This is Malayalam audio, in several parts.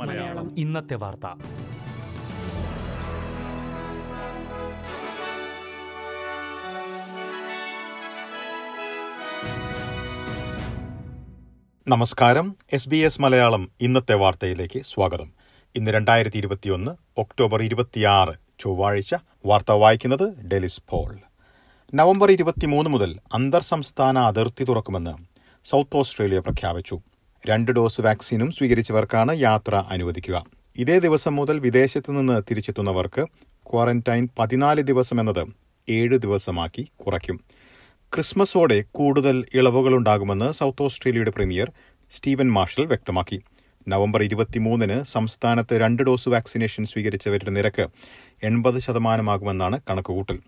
മലയാളം. ഇന്നത്തെ വാർത്ത. നമസ്കാരം. എസ് ബി എസ് മലയാളം ഇന്നത്തെ വാർത്തയിലേക്ക് സ്വാഗതം. ഇന്ന് രണ്ടായിരത്തി ഇരുപത്തിയൊന്ന് ഒക്ടോബർ ഇരുപത്തിയാറ് ചൊവ്വാഴ്ച. വാർത്ത വായിക്കുന്നത് ഡെലിസ് പോൾ. നവംബർ ഇരുപത്തിമൂന്ന് മുതൽ അന്തർ സംസ്ഥാന അതിർത്തി തുറക്കുമെന്ന് സൗത്ത് ഓസ്ട്രേലിയ പ്രഖ്യാപിച്ചു. രണ്ട് ഡോസ് വാക്സിനും സ്വീകരിച്ചവർക്കാണ് യാത്ര അനുവദിക്കുക. ഇതേ ദിവസം മുതൽ വിദേശത്തു നിന്ന് തിരിച്ചെത്തുന്നവർക്ക് ക്വാറന്റൈൻ പതിനാല് ദിവസം എന്നത് ഏഴ് ദിവസമാക്കി കുറയ്ക്കും. ക്രിസ്മസോടെ കൂടുതൽ ഇളവുകളുണ്ടാകുമെന്ന് സൗത്ത് ഓസ്ട്രേലിയയുടെ പ്രീമിയർ സ്റ്റീവൻ മാർഷൽ വ്യക്തമാക്കി. നവംബർ ഇരുപത്തിമൂന്നിന് സംസ്ഥാനത്ത് രണ്ട് ഡോസ് വാക്സിനേഷൻ സ്വീകരിച്ചവരുടെ നിരക്ക് എൺപത് ശതമാനമാകുമെന്നാണ് കണക്കുകൂട്ടൽ.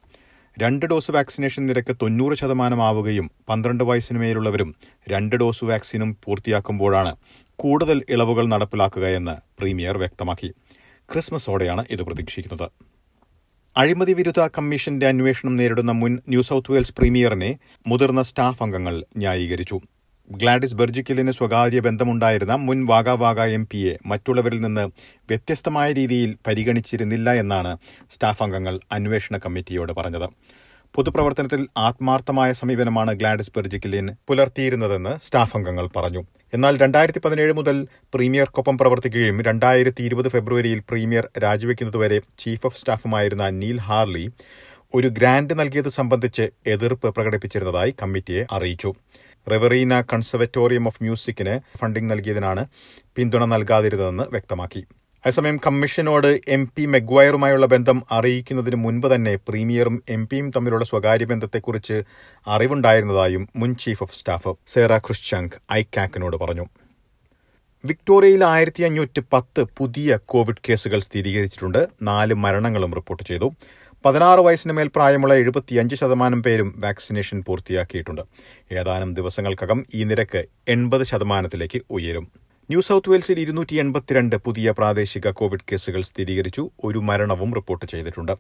രണ്ട് ഡോസ് വാക്സിനേഷൻ നിരക്ക് തൊണ്ണൂറ് ശതമാനമാവുകയും പന്ത്രണ്ട് വയസ്സിന് മേലുള്ളവരും രണ്ട് ഡോസ് വാക്സിനും പൂർത്തിയാക്കുമ്പോഴാണ് കൂടുതൽ ഇളവുകൾ നടപ്പിലാക്കുകയെന്ന് പ്രീമിയർ വ്യക്തമാക്കി. ക്രിസ്മസോടെയാണ് ഇത് പ്രതീക്ഷിക്കുന്നത്. അഴിമതി വിരുദ്ധ കമ്മീഷന്റെ അന്വേഷണം നേരിടുന്ന മുൻ ന്യൂ സൌത്ത് വെയിൽസ് പ്രീമിയറിനെ മുതിർന്ന സ്റ്റാഫ് അംഗങ്ങൾ ന്യായീകരിച്ചു. ഗ്ലാഡിസ് ബെർജിക്കലിന് സ്വകാര്യ ബന്ധമുണ്ടായിരുന്ന മുൻ വാഗ വാഗ എം പിയെ മറ്റുള്ളവരിൽ നിന്ന് വ്യത്യസ്തമായ രീതിയിൽ പരിഗണിച്ചിരുന്നില്ല എന്നാണ് സ്റ്റാഫ് അംഗങ്ങൾ അന്വേഷണ കമ്മിറ്റിയോട് പറഞ്ഞത്. പൊതുപ്രവർത്തനത്തിൽ ആത്മാർത്ഥമായ സമീപനമാണ് ഗ്ലാഡിസ് ബെർജിക്കലിൻ പുലർത്തിയിരുന്നതെന്ന് സ്റ്റാഫ് അംഗങ്ങൾ പറഞ്ഞു. എന്നാൽ രണ്ടായിരത്തി പതിനേഴ് മുതൽ പ്രീമിയർക്കൊപ്പം പ്രവർത്തിക്കുകയും രണ്ടായിരത്തി ഇരുപത് ഫെബ്രുവരിയിൽ പ്രീമിയർ രാജിവെക്കുന്നതുവരെ ചീഫ് ഓഫ് സ്റ്റാഫുമായിരുന്ന നീൽ ഹാർലി ഒരു ഗ്രാന്റ് നൽകിയത് സംബന്ധിച്ച് എതിർപ്പ് പ്രകടിപ്പിച്ചിരുന്നതായി കമ്മിറ്റിയെ അറിയിച്ചു. റെവറീന കൺസർവേറ്റോറിയം ഓഫ് മ്യൂസിക്കിന് ഫണ്ടിംഗ് നൽകിയതിനാണ് പിന്തുണ നൽകാതിരുന്നതെന്ന് വ്യക്തമാക്കി. അതേസമയം കമ്മീഷനോട് എം പി മെഗ്വയറുമായുള്ള ബന്ധം അറിയിക്കുന്നതിന് മുൻപ് തന്നെ പ്രീമിയറും എം പിയും തമ്മിലുള്ള സ്വകാര്യ ബന്ധത്തെക്കുറിച്ച് അറിവുണ്ടായിരുന്നതായും മുൻ ചീഫ് ഓഫ് സ്റ്റാഫ് സേറ ക്രിസ്ചാങ്ക് ഐക്കാക്കിനോട് പറഞ്ഞു. വിക്ടോറിയയിൽ ആയിരത്തി അഞ്ഞൂറ്റി പത്ത് പുതിയ കോവിഡ് കേസുകൾ സ്ഥിരീകരിച്ചിട്ടുണ്ട്. നാല് മരണങ്ങളും റിപ്പോർട്ട് ചെയ്തു. പതിനാറ് വയസ്സിന് മേൽ പ്രായമുള്ള എഴുപത്തിയഞ്ച് ശതമാനം പേരും വാക്സിനേഷൻ പൂർത്തിയാക്കിയിട്ടുണ്ട്. ഏതാനും ദിവസങ്ങൾക്കകം ഈ നിരക്ക് എൺപത് ശതമാനത്തിലേക്ക് ഉയരും. ന്യൂ സൗത്ത് വെയിൽസിൽ ഇരുന്നൂറ്റി എൺപത്തിരണ്ട് പുതിയ പ്രാദേശിക കോവിഡ് കേസുകൾ സ്ഥിരീകരിച്ചു. ഒരു മരണവും റിപ്പോർട്ട് ചെയ്തിട്ടുണ്ട്.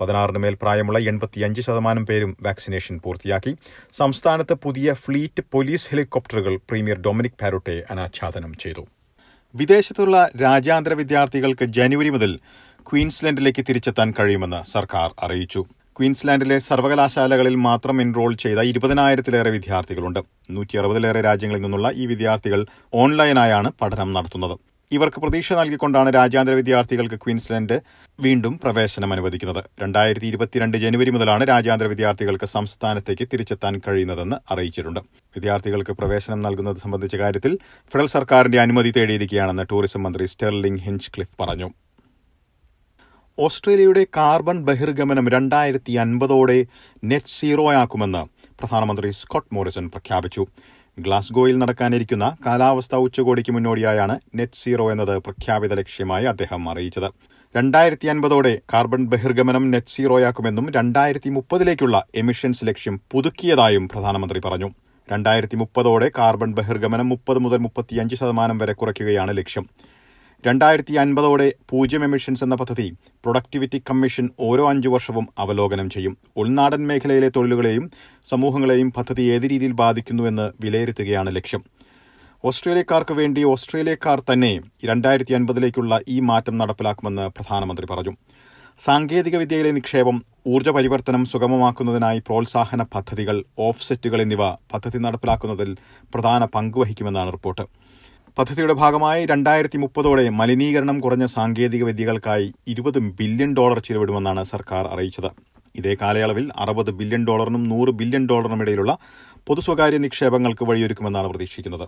പതിനാറിന് മേൽ പ്രായമുള്ള എൺപത്തിയഞ്ച് ശതമാനം പേരും വാക്സിനേഷൻ പൂർത്തിയാക്കി. സംസ്ഥാനത്ത് പുതിയ ഫ്ലീറ്റ് പോലീസ് ഹെലികോപ്റ്ററുകൾ പ്രീമിയർ ഡൊമിനിക് പാരോട്ടെ അനാച്ഛാദനം ചെയ്തു. വിദേശത്തുള്ള രാജ്യാന്തര വിദ്യാർത്ഥികൾക്ക് ജനുവരി മുതൽ ക്വീൻസ്ലാൻഡിലേക്ക് തിരിച്ചെത്താൻ കഴിയുമെന്ന് സർക്കാർ അറിയിച്ചു. ക്വീൻസ്ലാൻഡിലെ സർവകലാശാലകളിൽ മാത്രം എൻറോൾ ചെയ്ത ഇരുപതിനായിരത്തിലേറെ വിദ്യാർത്ഥികളുണ്ട്. നൂറ്റി അറുപതിലേറെ രാജ്യങ്ങളിൽ നിന്നുള്ള ഈ വിദ്യാർത്ഥികൾ ഓൺലൈനായാണ് പഠനം നടത്തുന്നത്. ഇവർക്ക് പ്രതീക്ഷ നൽകിക്കൊണ്ടാണ് രാജ്യാന്തര വിദ്യാർത്ഥികൾക്ക് ക്വീൻസ്ലാൻഡ് വീണ്ടും പ്രവേശനം അനുവദിക്കുന്നത്. രണ്ടായിരത്തി ഇരുപത്തിരണ്ട് ജനുവരി മുതലാണ് രാജ്യാന്തര വിദ്യാർത്ഥികൾക്ക് സംസ്ഥാനത്തേക്ക് തിരിച്ചെത്താൻ കഴിയുന്നതെന്ന് അറിയിച്ചിട്ടുണ്ട്. വിദ്യാർത്ഥികൾക്ക് പ്രവേശനം നൽകുന്നത് സംബന്ധിച്ച കാര്യത്തിൽ ഫെഡറൽ സർക്കാരിന്റെ അനുമതി തേടിയിരിക്കുകയാണെന്ന് ടൂറിസം മന്ത്രി സ്റ്റെർലിംഗ് ഹിഞ്ച് ക്ലിഫ് പറഞ്ഞു. ഓസ്ട്രേലിയയുടെ കാർബൺ ബഹിർഗമനം രണ്ടായിരത്തി അൻപതോടെ നെറ്റ് സീറോയാക്കുമെന്ന് പ്രധാനമന്ത്രി സ്കോട്ട് മോറിസൺ പ്രഖ്യാപിച്ചു. ഗ്ലാസ്ഗോയിൽ നടക്കാനിരിക്കുന്ന കാലാവസ്ഥാ ഉച്ചകോടിക്ക് മുന്നോടിയായാണ് നെറ്റ് സീറോ എന്നത് പ്രഖ്യാപിത ലക്ഷ്യമായി അദ്ദേഹം അറിയിച്ചത്. രണ്ടായിരത്തി അൻപതോടെ കാർബൺ ബഹിർഗമനം നെറ്റ് സീറോയാക്കുമെന്നും രണ്ടായിരത്തി മുപ്പതിലേക്കുള്ള എമിഷൻസ് ലക്ഷ്യം പുതുക്കിയതായും പ്രധാനമന്ത്രി പറഞ്ഞു. രണ്ടായിരത്തി മുപ്പതോടെ കാർബൺ ബഹിർഗമനം മുപ്പത് മുതൽ മുപ്പത്തിയഞ്ച് ശതമാനം വരെ കുറയ്ക്കുകയാണ് ലക്ഷ്യം. രണ്ടായിരത്തി അൻപതോടെ പൂജ്യം എമിഷൻസ് എന്ന പദ്ധതി പ്രൊഡക്ടിവിറ്റി കമ്മീഷൻ ഓരോ അഞ്ചു വർഷവും അവലോകനം ചെയ്യും. ഉൾനാടൻ മേഖലയിലെ തൊഴിലുകളെയും സമൂഹങ്ങളെയും പദ്ധതി ഏത് രീതിയിൽ ബാധിക്കുന്നുവെന്ന് വിലയിരുത്തുകയാണ് ലക്ഷ്യം. ഓസ്ട്രേലിയക്കാർക്ക് വേണ്ടി ഓസ്ട്രേലിയക്കാർ തന്നെ രണ്ടായിരത്തി അൻപതിലേക്കുള്ള ഈ മാറ്റം നടപ്പിലാക്കുമെന്ന് പ്രധാനമന്ത്രി പറഞ്ഞു. സാങ്കേതികവിദ്യയിലെ നിക്ഷേപം ഊർജ പരിവർത്തനം സുഗമമാക്കുന്നതിനായി പ്രോത്സാഹന പദ്ധതികൾ ഓഫ്സെറ്റുകൾ എന്നിവ പദ്ധതി നടപ്പിലാക്കുന്നതിൽ പ്രധാന പങ്കുവഹിക്കുമെന്നാണ് റിപ്പോർട്ട്. പദ്ധതിയുടെ ഭാഗമായി രണ്ടായിരത്തി മുപ്പതോടെ മലിനീകരണം കുറഞ്ഞ സാങ്കേതിക വിദ്യകൾക്കായി ഇരുപത് ബില്യൺ ഡോളർ ചിലവിടുമെന്നാണ് സർക്കാർ അറിയിച്ചത്. ഇതേ കാലയളവിൽ അറുപത് ബില്യൺ ഡോളറിനും നൂറ് ബില്യൺ ഡോളറിനും ഇടയിലുള്ള പൊതു സ്വകാര്യ നിക്ഷേപങ്ങൾക്ക് വഴിയൊരുക്കുമെന്നാണ് പ്രതീക്ഷിക്കുന്നത്.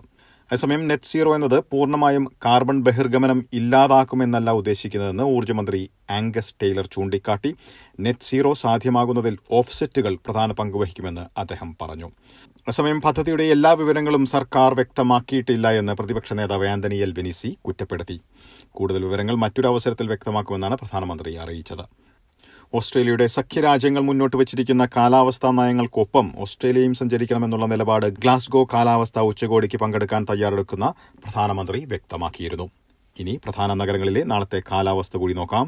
അതേസമയം നെറ്റ് സീറോ എന്നത് പൂർണമായും കാർബൺ ബഹിർഗമനം ഇല്ലാതാക്കുമെന്നല്ല ഉദ്ദേശിക്കുന്നതെന്ന് ഊർജമന്ത്രി ആംഗസ് ടെയ്ലർ ചൂണ്ടിക്കാട്ടി. നെറ്റ് സീറോ സാധ്യമാകുന്നതിൽ ഓഫ്സെറ്റുകൾ പ്രധാന പങ്കുവഹിക്കുമെന്ന് അദ്ദേഹം പറഞ്ഞു. അസമയം പദ്ധതിയുടെ എല്ലാ വിവരങ്ങളും സർക്കാർ വ്യക്തമാക്കിയിട്ടില്ല എന്ന് പ്രതിപക്ഷ നേതാവ് ആന്റണി എൽ ബെനിസി കുറ്റപ്പെടുത്തി. കൂടുതൽ വിവരങ്ങൾ മറ്റൊരു അവസരത്തിൽ വ്യക്തമാക്കുമെന്നാണ് പ്രധാനമന്ത്രി അറിയിച്ചത്. ഓസ്ട്രേലിയയുടെ സഖ്യരാജ്യങ്ങൾ മുന്നോട്ട് വച്ചിരിക്കുന്ന കാലാവസ്ഥാ നയങ്ങൾക്കൊപ്പം ഓസ്ട്രേലിയയും സഞ്ചരിക്കണമെന്നുള്ള നിലപാട് ഗ്ലാസ്ഗോ കാലാവസ്ഥാ ഉച്ചകോടിക്ക് പങ്കെടുക്കാൻ തയ്യാറെടുക്കുന്ന പ്രധാനമന്ത്രി വ്യക്തമാക്കിയിരുന്നു. ഇനി പ്രധാന നഗരങ്ങളിലെ നാളത്തെ കാലാവസ്ഥ കൂടി നോക്കാം.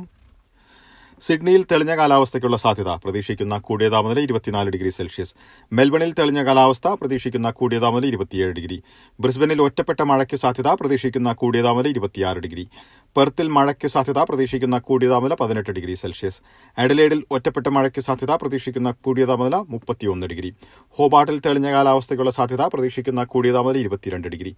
സിഡ്നിയിൽ തെളിഞ്ഞ കാലാവസ്ഥയ്ക്കുള്ള സാധ്യത പ്രതീക്ഷിക്കുന്ന കൂടിയ താപനില ഇരുപത്തിനാല് ഡിഗ്രി സെൽഷ്യസ്. മെൽബണിൽ തെളിഞ്ഞ കാലാവസ്ഥ പ്രതീക്ഷിക്കുന്ന കൂടിയ താപനില ഇരുപത്തിയേഴ് ഡിഗ്രി. ബ്രിസ്ബനിൽ ഒറ്റപ്പെട്ട മഴയ്ക്ക് സാധ്യത പ്രതീക്ഷിക്കുന്ന കൂടിയ താപനില ഇരുപത്തിയാറ് ഡിഗ്രി. പെർത്തിൽ മഴയ്ക്ക് സാധ്യത പ്രതീക്ഷിക്കുന്ന കൂടിയ താപനില പതിനെട്ട് ഡിഗ്രി സെൽഷ്യസ്. അഡലേഡിൽ ഒറ്റപ്പെട്ട മഴയ്ക്ക് സാധ്യത പ്രതീക്ഷിക്കുന്ന കൂടിയ താപനില മുപ്പത്തിയൊന്ന് ഡിഗ്രി. ഹോബാട്ടിൽ തെളിഞ്ഞ കാലാവസ്ഥയ്ക്കുള്ള സാധ്യത പ്രതീക്ഷിക്കുന്ന കൂടിയ താപനില ഇരുപത്തിരണ്ട് ഡിഗ്രി.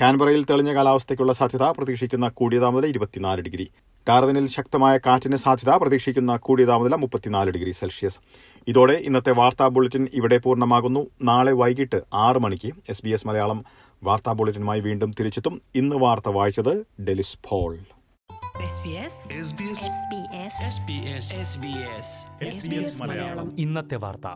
കാൻബറയിൽ തെളിഞ്ഞ കാലാവസ്ഥയ്ക്കുള്ള സാധ്യത പ്രതീക്ഷിക്കുന്ന കൂടിയ താപനില ഇരുപത്തിനാല് ഡിഗ്രി. ഡാർവിനിൽ ശക്തമായ കാറ്റിന് സാധ്യത പ്രതീക്ഷിക്കുന്ന കൂടിയ താപനില മുപ്പത്തിനാല് ഡിഗ്രി സെൽഷ്യസ്. ഇതോടെ ഇന്നത്തെ വാർത്താ ബുള്ളറ്റിൻ ഇവിടെ പൂർണമാകുന്നു. നാളെ വൈകിട്ട് ആറ് മണിക്ക് എസ് ബി എസ് മലയാളം വാർത്താ ബുള്ളറ്റിനുമായി വീണ്ടും തിരിച്ചെത്തും. ഇന്ന് വാർത്ത വായിച്ചത് Delys Paul SBS SBS SBS SBS SBS SBS Malayalam. ഇന്നത്തെ വാർത്ത.